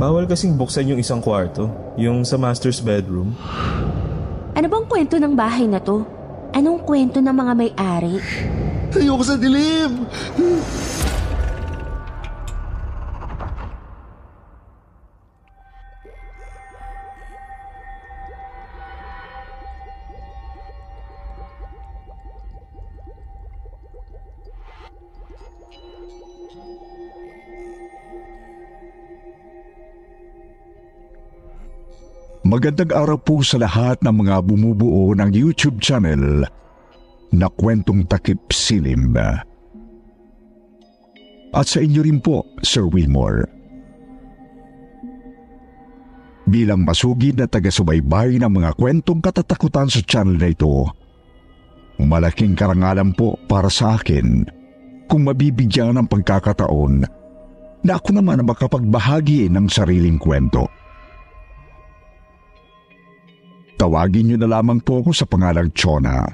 Bawal kasing buksan yung isang kwarto, yung sa master's bedroom. Ano bang kwento ng bahay na to? Anong kwento ng mga may-ari? Ayoko sa dilim! Magandang araw po sa lahat ng mga bumubuo ng YouTube channel na kwentong takip silim. At sa inyo rin po, Sir Wilmore. Bilang masugid na taga-subaybay ng mga kwentong katatakutan sa channel na ito, malaking karangalan po para sa akin kung mabibigyan ng pagkakataon na ako naman ang makapagbahagi ng sariling kwento. Tawagin niyo na lamang po ako sa pangalang Chona.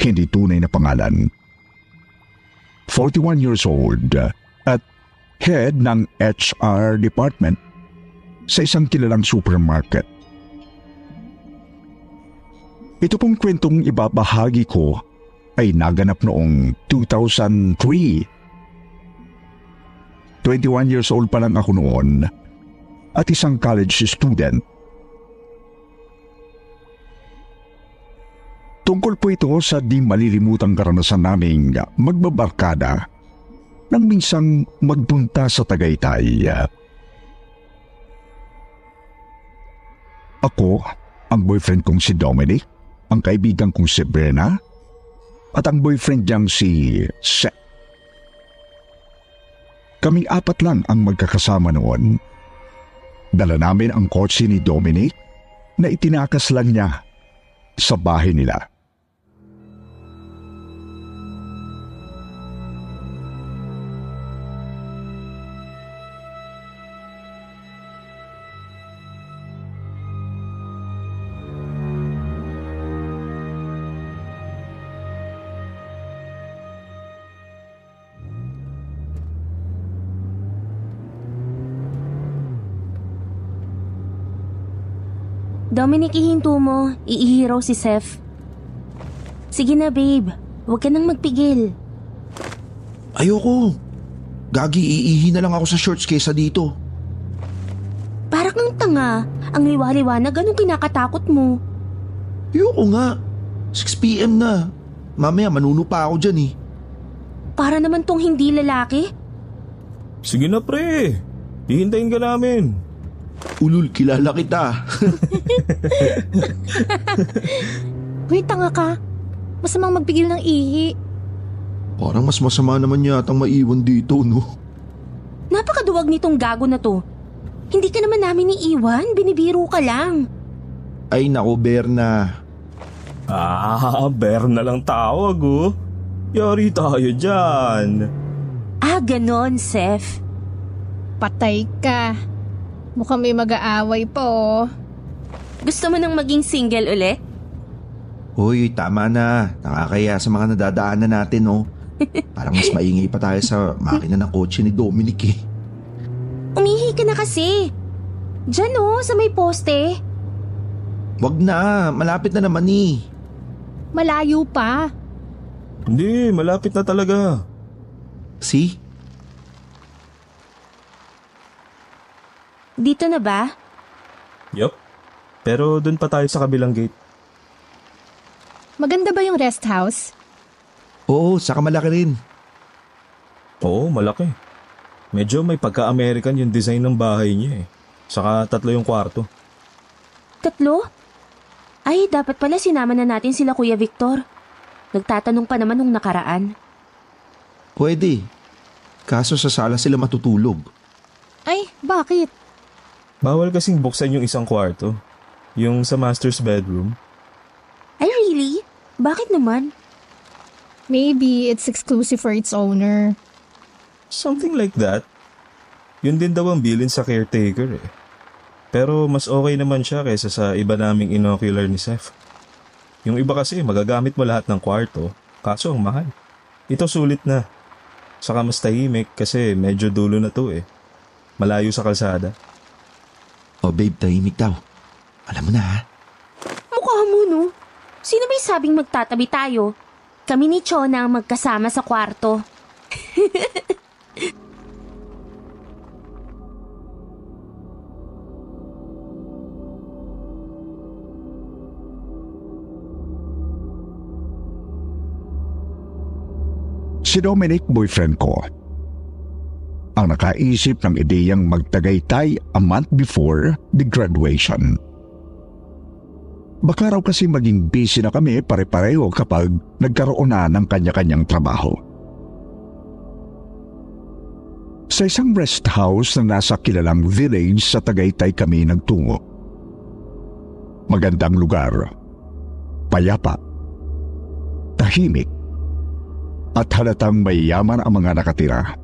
Hindi tunay na pangalan. 41 years old at head ng HR department sa isang kilalang supermarket. Ito pong kwentong ibabahagi ko ay naganap noong 2003. 21 years old pa lang ako noon at isang college student Tungkol po ito sa di malilimutang karanasan naming magbabarkada nang minsang magpunta sa Tagaytay. Ako, ang boyfriend kong si Dominic, ang kaibigan kong si Brena, at ang boyfriend niyang si Seth. Kaming apat lang ang magkakasama noon. Dala namin ang kotse ni Dominic na itinakas lang niya sa bahay nila. Dominic, ihinto mo. Iihiraw si Seth. Sige na, babe. Huwag ka nang magpigil. Ayoko. Gagi, iihi na lang ako sa shorts kesa dito. Para kang tanga. Ang liwa-liwanag, anong kinakatakot mo? Ayoko nga. 6pm na. Mamaya manuno pa ako dyan eh. Para naman tong hindi lalaki. Sige na pre, hihintayin ka namin. Ulul, kilala kita. Wait, tanga ka. Masamang magpigil ng ihi. Parang mas masama naman yatang maiwan dito, no? Napakaduwag nitong gago na to. Hindi ka naman namin iiwan, binibiro ka lang. Ay nako, Berna. Ah, bear na lang tawag oh. Yari tayo dyan. Ah, ganon, Seth. Patay ka. Mukhang may mag-aaway pa oh. Gusto mo nang maging single uli? Hoy, tama na. Nakakaya sa mga nadadaanan natin, no? Parang mas maingay pa tayo sa makina ng kotse ni Dominic eh. Umihi ka na kasi. Diyan oh, sa may poste. Wag na, malapit na naman eh. Malayo pa. Hindi, malapit na talaga. See? Dito na ba? Yup. Pero dun pa tayo sa kabilang gate. Maganda ba yung rest house? Oo, saka malaki rin. Oo, malaki. Medyo may pagka-American yung design ng bahay niya eh. Saka tatlo yung kwarto. Tatlo? Ay, dapat pala sinama na natin sila Kuya Victor. Nagtatanong pa naman nung nakaraan. Pwede. Kaso sa sala sila matutulog. Ay, bakit? Bawal kasing buksan yung isang kwarto. Yung sa master's bedroom. Ay, really? Bakit naman? Maybe it's exclusive for its owner. Something like that. Yun din daw ang bilin sa caretaker eh. Pero mas okay naman siya kaysa sa iba naming inocular ni Seth. Yung iba kasi magagamit mo lahat ng kwarto, kaso ang mahal. Ito sulit na. Saka mas tahimik kasi medyo dulo na to eh. Malayo sa kalsada. O babe, tahimik daw. Alam mo na ha? Mukha mo, no? Sino may sabing magtatabi tayo? Kami ni Chona ang magkasama sa kwarto. Si Dominic, boyfriend ko, ang nakaisip ng ideyang magtagaytay a month before the graduation. Baka raw kasi maging busy na kami pare-pareho kapag nagkaroon na ng kanya-kanyang trabaho. Sa isang rest house na nasa kilalang village sa Tagaytay kami nagtungo. Magandang lugar. Payapa. Tahimik. At halatang mayayaman ang mga nakatira.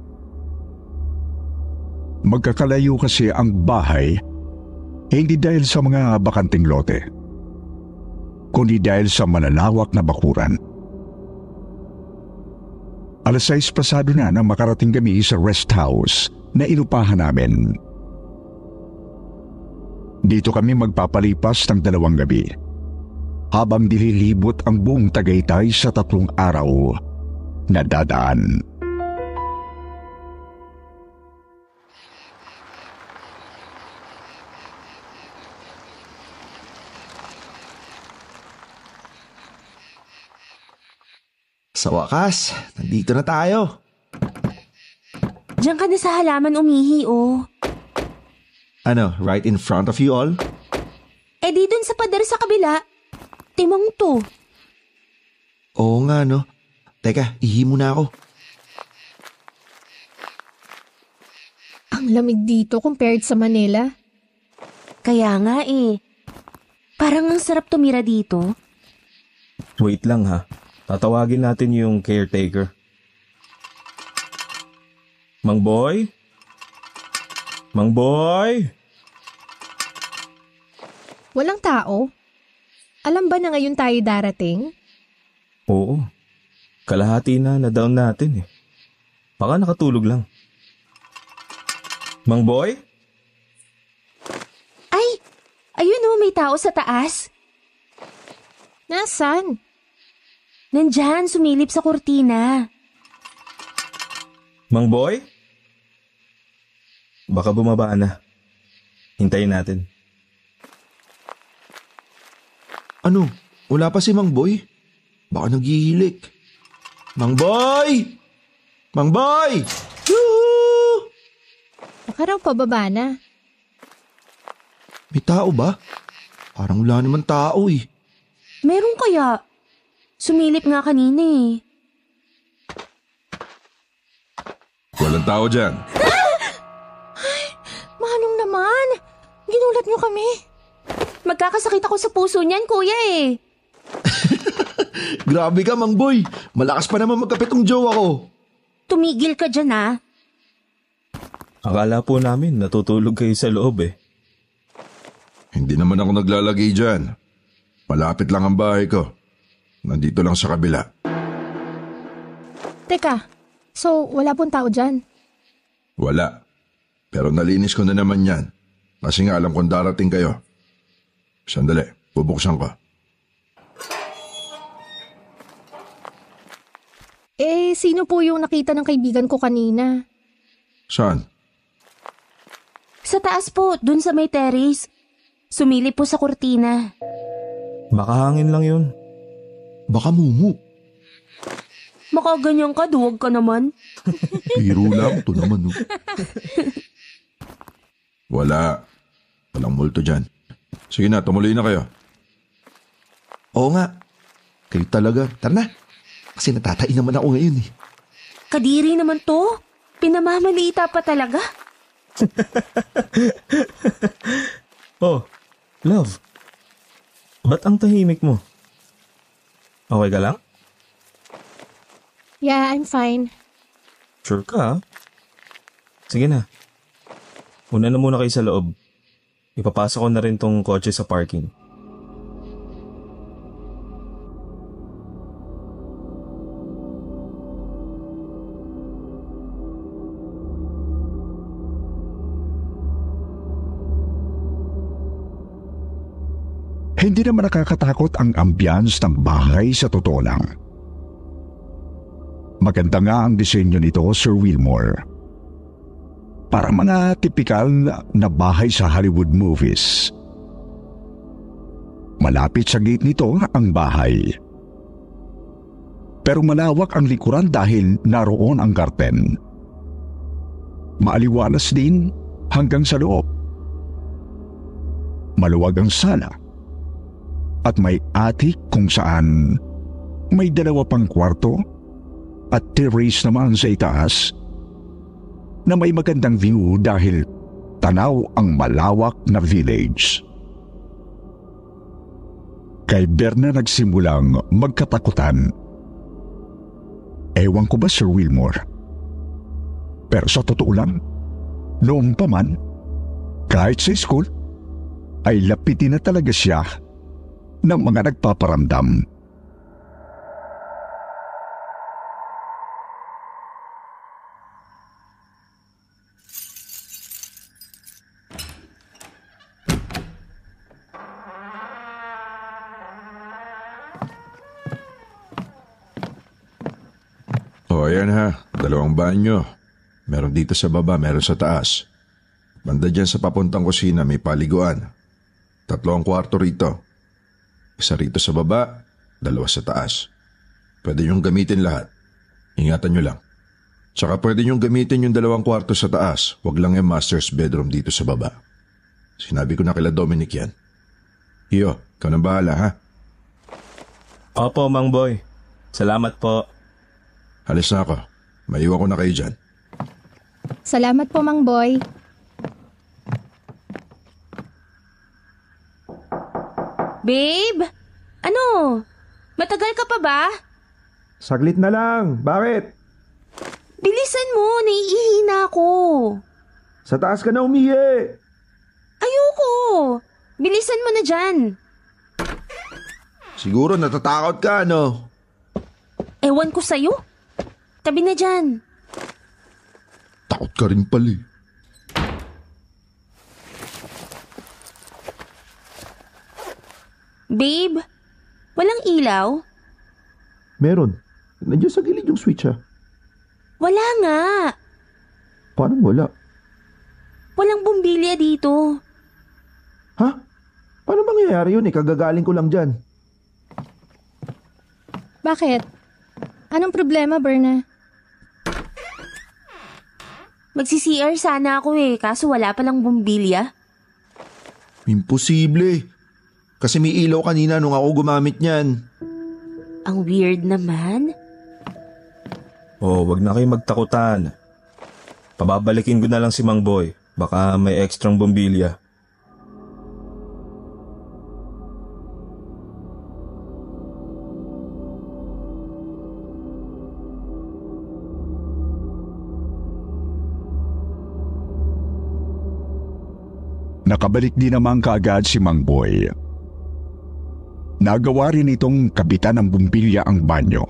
Magkakalayo kasi ang bahay hindi dahil sa mga bakanting lote, kundi dahil sa malalawak na bakuran. Alas 6 pasado na nang makarating kami sa rest house na inupahan namin. Dito kami magpapalipas ng dalawang gabi habang dililibot ang buong Tagaytay sa tatlong araw na dadaan. Sa wakas, nandito na tayo. Diyan ka na sa halaman umihi, oh. Ano, right in front of you all? Eh di dun sa pader sa kabila. Timang to. Oo nga, no? Teka, ihi muna ako. Ang lamig dito compared sa Manila. Kaya nga eh. Parang ang sarap tumira dito. Wait lang ha. Tatawagin natin yung caretaker. Mang Boy? Mang Boy? Walang tao? Alam ba na ngayon tayo darating? Oo. Kalahati na na down natin eh. Baka nakatulog lang. Mang Boy? Ay! Ayun oh, may tao sa taas. Nasaan? Nandyan, sumilip sa kurtina. Mang Boy? Baka bumaba na. Hintayin natin. Ano, wala pa si Mang Boy? Baka naghihilik. Mang Boy! Mang Boy! Yoo! Baka raw pababa na. May tao ba? Parang wala naman tao eh. Meron kaya? Sumilip nga kanina eh. Walang tao dyan. Manong naman! Ginulat niyo kami. Magkakasakit ako sa puso niyan, kuya eh. Grabe ka, Mang Boy. Malakas pa naman magkapitong jowa ko. Tumigil ka dyan ah. Akala po namin natutulog kayo sa loob eh. Hindi naman ako naglalagay dyan. Malapit lang ang bahay ko. Nandito lang sa kabila. Teka, so wala pong tao dyan? Wala. Pero nalinis ko na naman yan. Kasi nga alam kong darating kayo. Sandali, bubuksan ko. Eh, sino po yung nakita ng kaibigan ko kanina? Saan? Sa taas po, dun sa may terrace. Sumilip po sa kurtina. Makahangin lang yun. Baka mumu. Makaganyan ka, duwag ka naman. Biro lang. Ito naman. No. Wala. Walang multo dyan. Sige na, tumuloy na kayo. Oo nga. Kayo talaga. Tara na. Kasi natatain naman ako ngayon eh. Kadiri naman to. Pinamamalita pa talaga? Oh, love. Ba't ang tahimik mo? Okay ka lang? Yeah, I'm fine. Sure ka, ha? Sige na. Una na muna kayo sa loob. Ipapasok ko na rin tong kotse sa parking. Hindi naman nakakatakot ang ambience ng bahay sa totoo lang. Maganda nga ang disenyo nito, Sir Wilmore. Parang mga tipikal na bahay sa Hollywood movies. Malapit sa gate nito ang bahay. Pero malawak ang likuran dahil naroon ang garden. Maaliwalas din hanggang sa loob. Maluwag ang sala at may attic kung saan may dalawa pang kwarto at terrace naman sa itaas na may magandang view dahil tanaw ang malawak na village. Kay Berna nagsimulang magkatakutan. Ewan ko ba Sir Wilmore? Pero sa totoo lang, noong pa man, kahit sa school, ay lapitin na talaga siya ng mga nagpaparamdam. O, ayan ha. Dalawang banyo. Meron dito sa baba, meron sa taas. Banda dyan sa papuntang kusina, may paliguan. Tatlo ang kwarto rito. Isa rito sa baba, dalawa sa taas. Pwede niyong gamitin lahat. Ingatan niyo lang. Tsaka pwede niyong gamitin yung dalawang kwarto sa taas. Huwag lang yung master's bedroom dito sa baba. Sinabi ko na kila Dominic yan. Iyo, ikaw nang bahala ha. Opo, Mang Boy. Salamat po. Halis na ako. Maiwan ko na kayo dyan. Salamat po, Mang Boy. Babe? Ano? Matagal ka pa ba? Saglit na lang. Bakit? Bilisan mo, naiihina ako. Sa taas ka na umihi. Ayoko. Bilisan mo na dyan. Siguro natatakot ka, no? Ewan ko sa'yo. Tabi na dyan. Takot ka rin pala eh. Babe, walang ilaw? Meron. Nandiyan sa gilid yung switch ha. Wala nga. Paano wala? Walang bumbilya dito. Ha? Paano mangyayari yun eh? Kagagaling ko lang dyan. Bakit? Anong problema, Berna? Magsi-CR sana ako eh, kaso wala palang bumbilya. Imposible. Kasi may ilaw kanina nung ako gumamit niyan. Ang weird naman. Oh, wag na kayo magtakutan. Pababalikin ko na lang si Mang Boy. Baka may ekstrang bombilya. Nakabalik din naman kaagad si Mang Boy. Nagawa rin itong kabitan ng bumbilya ang banyo.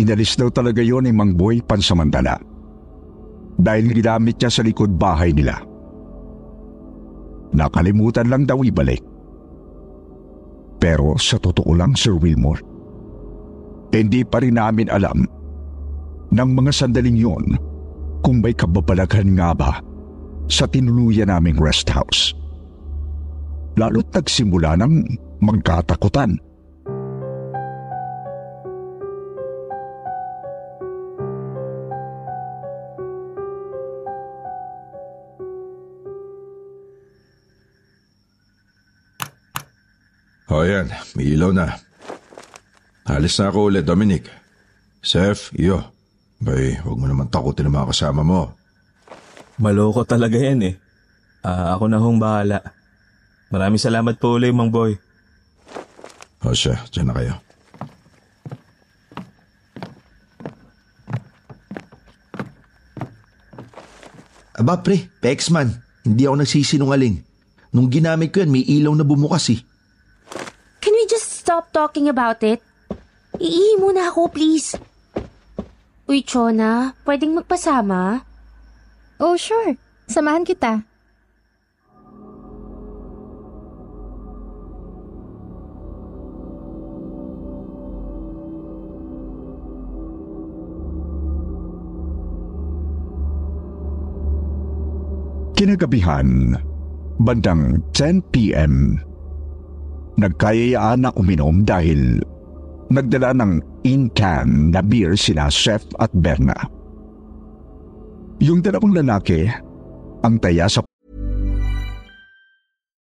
Inalis daw talaga yon ni Mang Boy pansamantala. Dahil ginamit niya sa likod bahay nila. Nakalimutan lang daw ibalik. Pero sa totoo lang, Sir Wilmore, hindi pa rin namin alam ng mga sandaling yon kung may kababalaghan nga ba sa tinuluyan naming rest house. Lalo't nagsimula ng magkatakutan. O yan, may ilaw na. Halis na ako ulit, Dominic. Seth, iyo. Bay, huwag mo naman takutin ang mga kasama mo. Maloko talaga yan eh. Ah, ako na hong bahala. Maraming salamat po ulit, Mang Boy. O siya, dyan na kayo. Aba pre, Pexman, hindi ako nagsisinungaling. Nung ginamit ko yan, may ilaw na bumukas eh. Can we just stop talking about it? Iihi muna ako, please. Uy, Chona, pwedeng magpasama? Oh, sure. Samahan kita. Kinagabihan, bandang 10pm, nagkayayaan na uminom dahil nagdala ng in-can na beer sina Chef at Berna. Yung dalawang lalaki, ang taya sa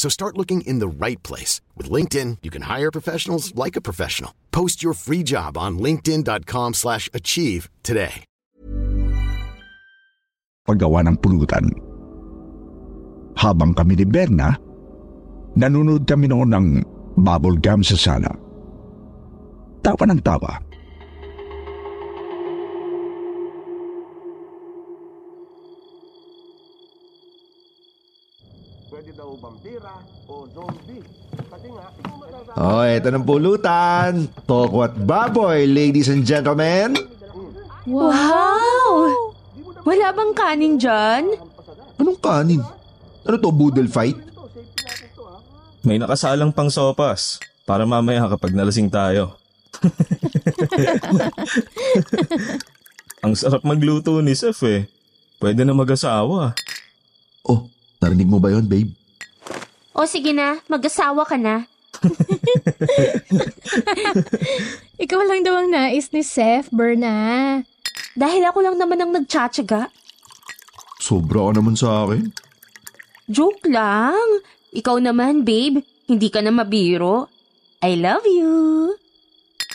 So start looking in the right place. With LinkedIn, you can hire professionals like a professional. Post your free job on linkedin.com slash achieve today. paggawa ng pulutan. Habang kami ni Berna, nanonood kami noon ng bubble gum sa sala. Tawa ng tawa. Oh, eto ng pulutan. Tokwat baboy, ladies and gentlemen. Wow! Wala bang kanin dyan? Anong kanin? Ano to, boodle fight? May nakasalang pang sopas para mamaya kapag nalasing tayo. Ang sarap magluto ni Sef eh. Pwede na mag-asawa. Oh, narinig mo ba yon, babe? O sige na, mag-asawa ka na. Ikaw lang daw ang nais ni Seth, Berna. Dahil ako lang naman ang nagtsatsaga. Sobra ka naman sa akin. Joke lang. Ikaw naman, babe. Hindi ka na mabiro. I love you.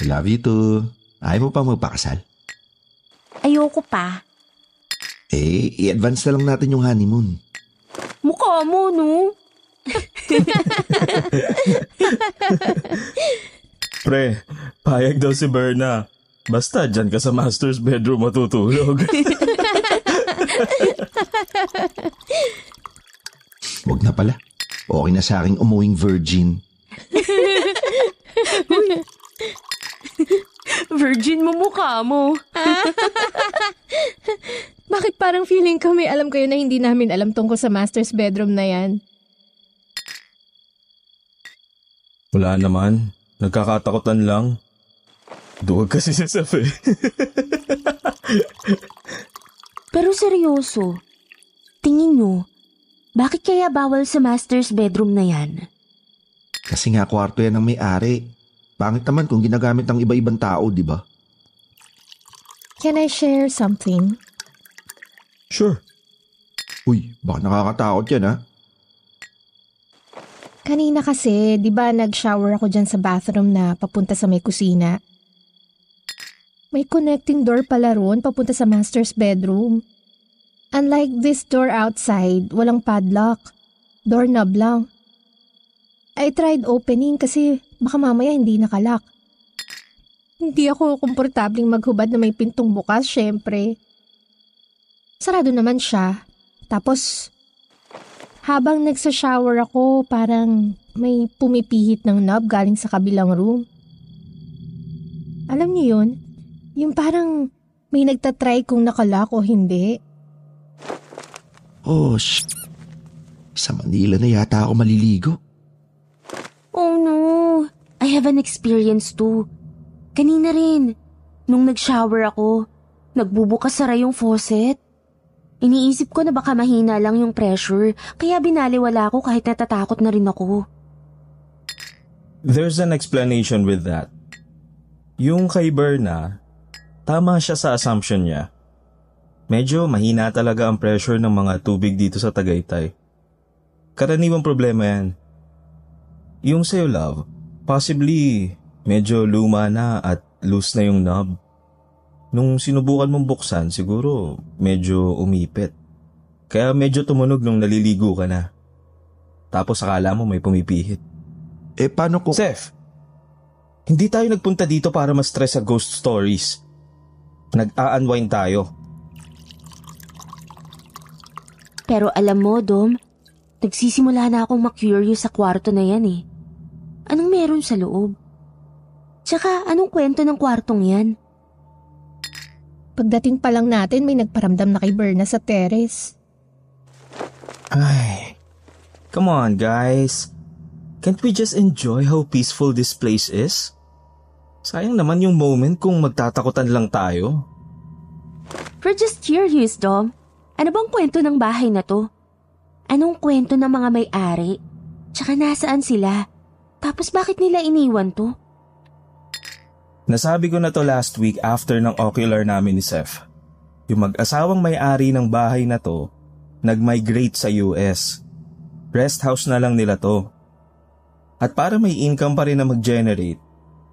I love you too. Ayaw mo pa magpakasal? Ayoko pa. Eh, i-advance na lang natin yung honeymoon. Mukha mo, no? Pre, payag daw si Berna. Basta dyan ka sa master's bedroom matutulog. Huwag na pala. Okay na sa aking umuwing virgin. Virgin mo mukha mo. Bakit parang feeling ko may alam kayo na hindi namin alam tungkol sa master's bedroom na yan? Wala naman. Nagkakatakutan lang. Duwag kasi si Sef eh. Pero seryoso, tingin nyo, bakit kaya bawal sa master's bedroom na yan? Kasi nga kwarto yan ng may-ari. Pangit naman kung ginagamit ng iba-ibang tao, di ba? Can I share something? Sure. Uy, baka nakakatakot yan ha. Kanina kasi, di ba nag-shower ako dyan sa bathroom na papunta sa may kusina? May connecting door pala roon papunta sa master's bedroom. Unlike this door outside, walang padlock. Doorknob lang. I tried opening kasi baka mamaya hindi nakalak. Hindi ako komportabling maghubad na may pintong bukas, syempre. Sarado naman siya. Tapos, habang nagsa-shower ako, parang may pumipihit ng knob galing sa kabilang room. Alam niyo yun? Yung parang may nagtatry kung nakalak o hindi. Oh, sh- Sa Manila na yata ako maliligo. Oh no, I have an experience too. Kanina rin, nung nag-shower ako, nagbubukas sara yung faucet. Iniisip ko na baka mahina lang yung pressure, kaya binaliwala ako kahit natatakot na rin ako. There's an explanation with that. Yung kay Berna, tama siya sa assumption niya. Medyo mahina talaga ang pressure ng mga tubig dito sa Tagaytay. Karaniwang problema yan. Yung sa'yo, love, possibly medyo luma na at loose na yung knob. Nung sinubukan mong buksan, siguro medyo umipit. Kaya medyo tumunog nung naliligo ka na. Tapos akala mo may pumipihit. Eh paano kung... Seth, hindi tayo nagpunta dito para ma-stress sa ghost stories. Nag-a-unwind tayo. Pero alam mo, Dom, nagsisimula na akong makurious sa kwarto na yan eh. Anong meron sa loob? Tsaka anong kwento ng kwartong yan? Pagdating pa lang natin, may nagparamdam na kay Berna sa terrace. Ay, come on guys. Can't we just enjoy how peaceful this place is? Sayang naman yung moment kung magtatakutan lang tayo. We're just curious, Dom. Ano bang kwento ng bahay na to? Anong kwento ng mga may-ari? Tsaka nasaan sila? Tapos bakit nila iniwan to? Nasabi ko na to last week after ng ocular namin ni Seth. Yung mag-asawang may-ari ng bahay na to, nag-migrate sa US. Rest house na lang nila to. At para may income pa rin na mag-generate,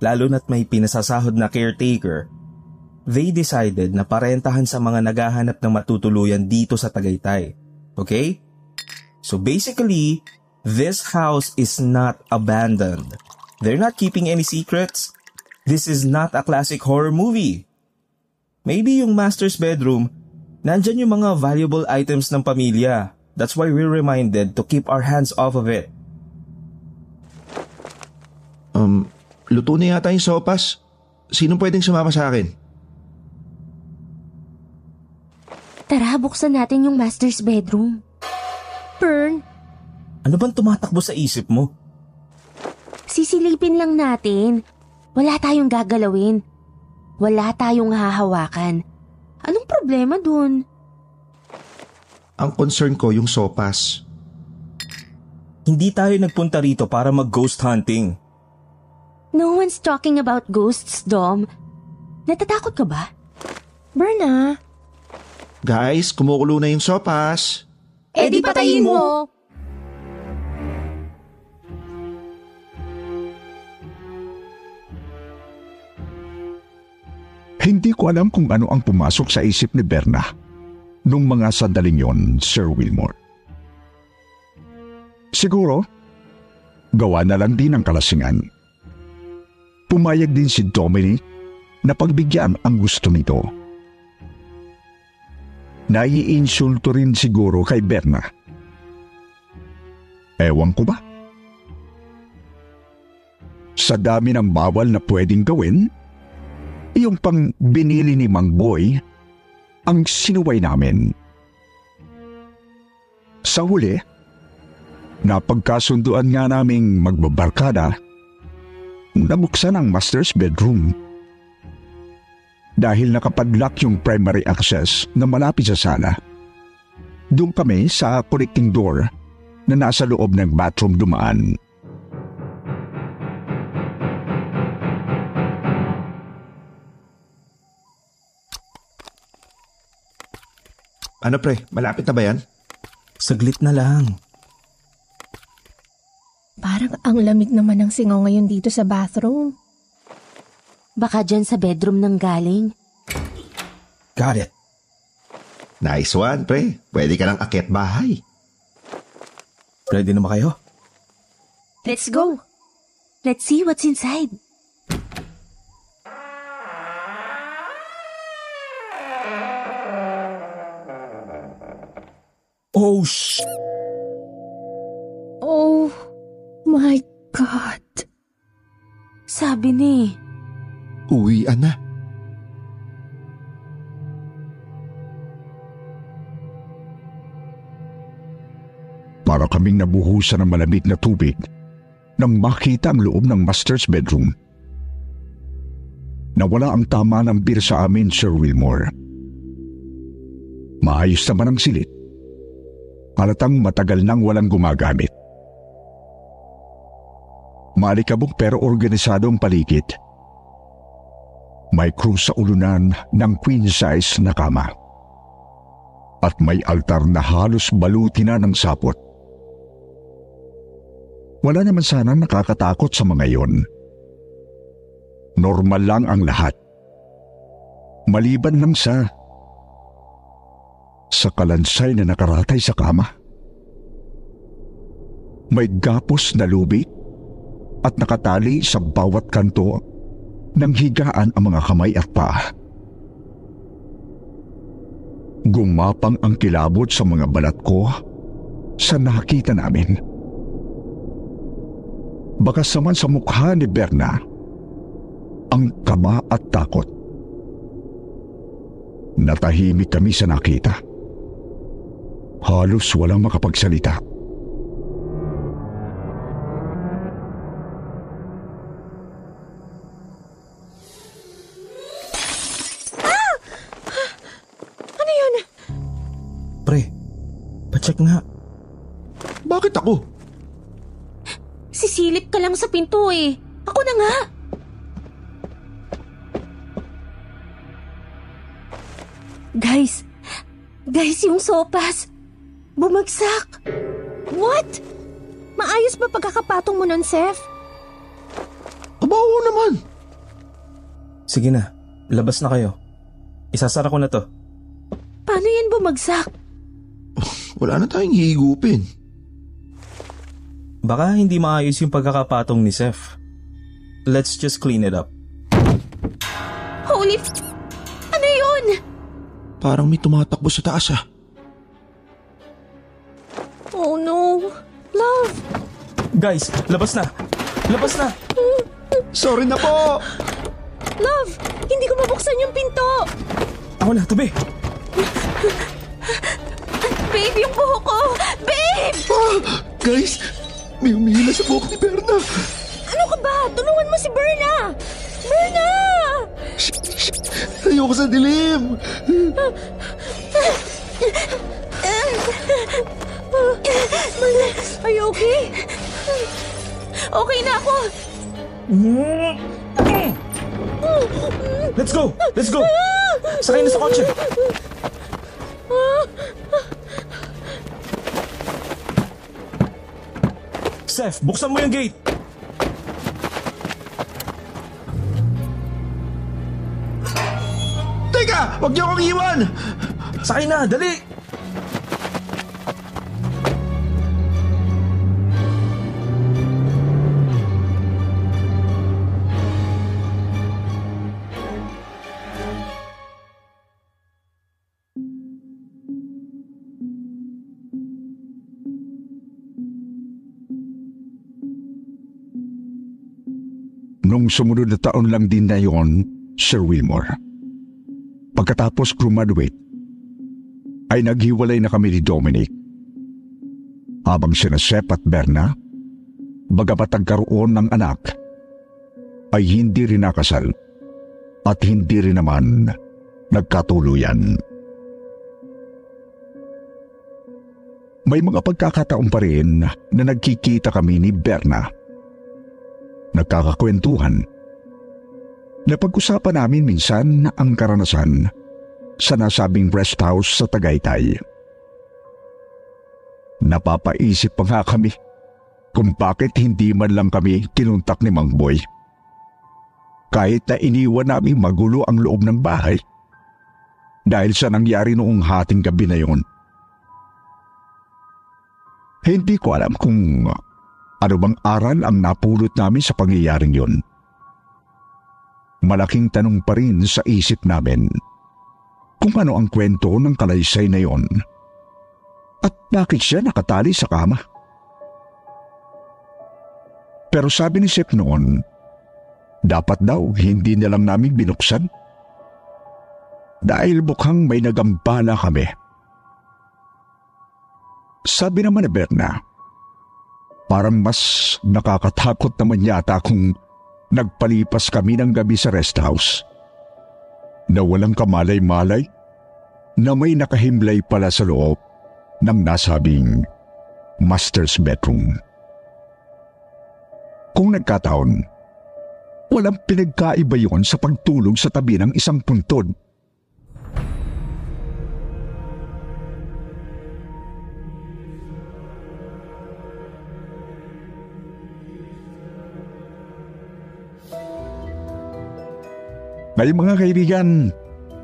lalo na't may pinasasahod na caretaker, they decided na parentahan sa mga naghahanap ng matutuluyan dito sa Tagaytay. Okay? So basically, this house is not abandoned. They're not keeping any secrets. This is not a classic horror movie. Maybe yung master's bedroom, nandyan yung mga valuable items ng pamilya. That's why we're reminded to keep our hands off of it. Um, luto na yata yung sopas. Sino pwedeng sumama sa akin? Tara, buksan natin yung master's bedroom. Bern, Ano bang tumatakbo sa isip mo? Sisilipin lang natin. Wala tayong gagalawin. Wala tayong hahawakan. Anong problema dun? Ang concern ko yung sopas. Hindi tayo nagpunta rito para mag-ghost hunting. No one's talking about ghosts, Dom. Natatakot ka ba? Berna. Guys, kumukulo na yung sopas. Eh di patayin mo! Hindi ko alam kung ano ang pumasok sa isip ni Berna nung mga sandaling yon, Sir Wilmore. Siguro, gawa na lang din ang kalasingan. Pumayag din si Dominic na pagbigyan ang gusto nito. Naiinsulto rin siguro kay Berna. Ewan ko ba? Sa dami ng bawal na pwedeng gawin, yung pang binili ni Mang Boy ang sinuway namin. Sa huli, napagkasunduan nga naming magbabarkada, nabuksan ang master's bedroom. Dahil nakapadlock yung primary access na malapit sa sala. Doon kami sa connecting door na nasa loob ng bathroom dumaan. Ano pre, malapit na ba yan? Saglit na lang. Ang lamig naman ng singaw ngayon dito sa bathroom. Baka dyan sa bedroom ng galing. Got it. Nice one, pre. Pwede ka ng akyat bahay. Ready na ba kayo? Let's go. Let's see what's inside. Oh, sh... Oh my God. Sabi ni, Uwi, na. Para kaming nabuhusan ng malamig na tubig nang makita ang loob ng master's bedroom. Nawala ang tama ng beer sa amin, Sir Wilmore. Maayos naman ang silit. Halatang matagal nang walang gumagamit. Malikabok pero organisado ang paligid. May krus sa ulunan ng queen size na kama. At may altar na halos baluti na ng sapot. Wala naman sana nakakatakot sa mga yon. Normal lang ang lahat. Maliban lang sa sa kalansay na nakaratay sa kama. May gapos na lubid at nakatali sa bawat kanto ng higaan ang mga kamay at paa. Gumapang ang kilabot sa mga balat ko sa nakita namin. Bakas naman sa mukha ni Berna ang kama at takot. Natahimik kami sa nakita. Halos walang makapagsalita. Ano yun? Pre, pacheck nga. Bakit ako? sisilip ka lang sa pinto eh. Ako na nga. Guys, guys yung sopas. Bumagsak. What? Maayos ba pagkakapatong mo nun, Seth? Abawo naman. Sige na, labas na kayo. Isasara ko na to. Paano yan bumagsak? Wala na tayong higupin. Baka hindi maayos yung pagkakapatong ni Seth. Let's just clean it up. Holy f... Ano yun? Parang may tumatakbo sa taas ah. Guys, labas na! Labas na! Sorry na po! Love, hindi ko mabuksan yung pinto. Ako na, tabi! Babe, yung buhok ko! Babe! Ah, guys, may umihila sa buhok ni Berna. Ano ka ba? Tulungan mo si Berna! Berna! Shh, shh, ayoko sa dilim. Are you okay? Okay na ako! Let's go! Let's go! Sakay na sa kotse! Seth, buksan mo yung gate! Teka, wag niyo akong iwan! Sakay na, dali! Nung sumunod na taon lang din na yon, Sir Wilmore. Pagkatapos graduate, ay naghiwalay na kami ni Dominic. Habang sina Sep at Berna, bagamat nagkaroon ng anak, ay hindi rin nakasal at hindi rin naman nagkatuluyan. May mga pagkakataon pa rin na nagkikita kami ni Berna. Nagkakakwentuhan. Napag-usapan namin minsan ang karanasan sa nasabing rest house sa Tagaytay. Napapaisip pa nga kami kung bakit hindi man lang kami kinuntak ni Mang Boy. Kahit na iniwan namin magulo ang loob ng bahay dahil sa nangyari noong hating gabi na yon. Hindi ko alam kung ano bang aral ang napulot namin sa pangyayaring yon. Malaking tanong pa rin sa isip namin kung ano ang kwento ng kalaysay na yon at bakit siya nakatali sa kama. Pero sabi ni Sip noon, dapat daw hindi na lang namin binuksan. Dahil mukhang may nagambala kami. Sabi naman ni Berna, parang mas nakakatakot naman yata kung nagpalipas kami ng gabi sa rest house. Na walang kamalay-malay, na may nakahimlay pala sa loob ng nasabing master's bedroom. Kung nagkataon, walang pinagkaiba yon sa pagtulog sa tabi ng isang puntod. Ngayon mga kaibigan,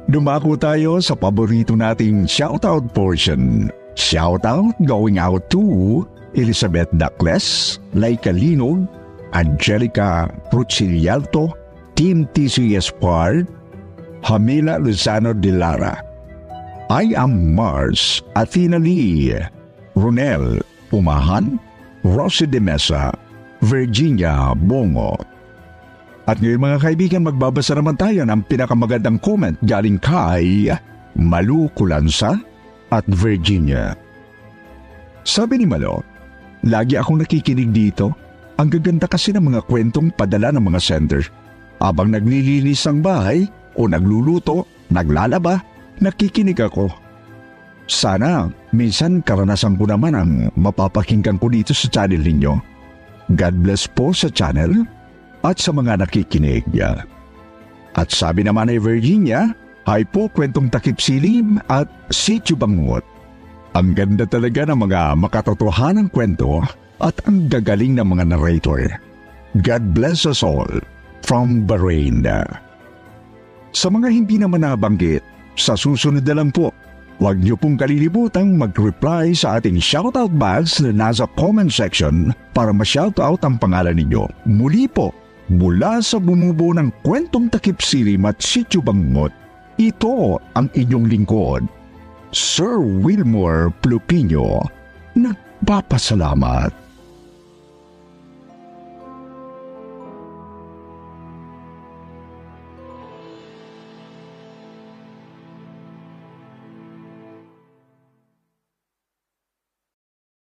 dumako tayo sa paborito nating shoutout portion. Shoutout going out to Elizabeth Dacles, Laika Linog, Angelica Pruchilialto, Team TCS Part, Hamila Luzano de Lara. I am Mars, Athena Lee, Ronel Pumahan, Rosy de Mesa, Virginia Bongo. At ngayon mga kaibigan, magbabasa naman tayo ng pinakamagandang comment galing kay Malu Kulansa at Virginia. Sabi ni Malo, Lagi akong nakikinig dito. Ang gaganda kasi ng mga kwentong padala ng mga sender. Abang naglilinis ang bahay o nagluluto, naglalaba, nakikinig ako. Sana minsan karanasan ko naman ang mapapakinggan ko dito sa channel ninyo. God bless po sa channel at sa mga nakikinig. At sabi naman ni Virginia, Hi po kwentong takip silim at sityo bangot. Ang ganda talaga ng mga makatotohanang kwento at ang gagaling ng mga narrator. God bless us all from Bahrain. Sa mga hindi naman nabanggit, sa susunod na lang po, huwag niyo pong kalilibutang mag-reply sa ating shoutout box na nasa comment section para ma-shoutout ang pangalan ninyo. Muli po, mula sa bumubuo ng kwentong takip silim at sityo bangot, ito ang inyong lingkod, Sir Wilmore Plupino, nagpapasalamat.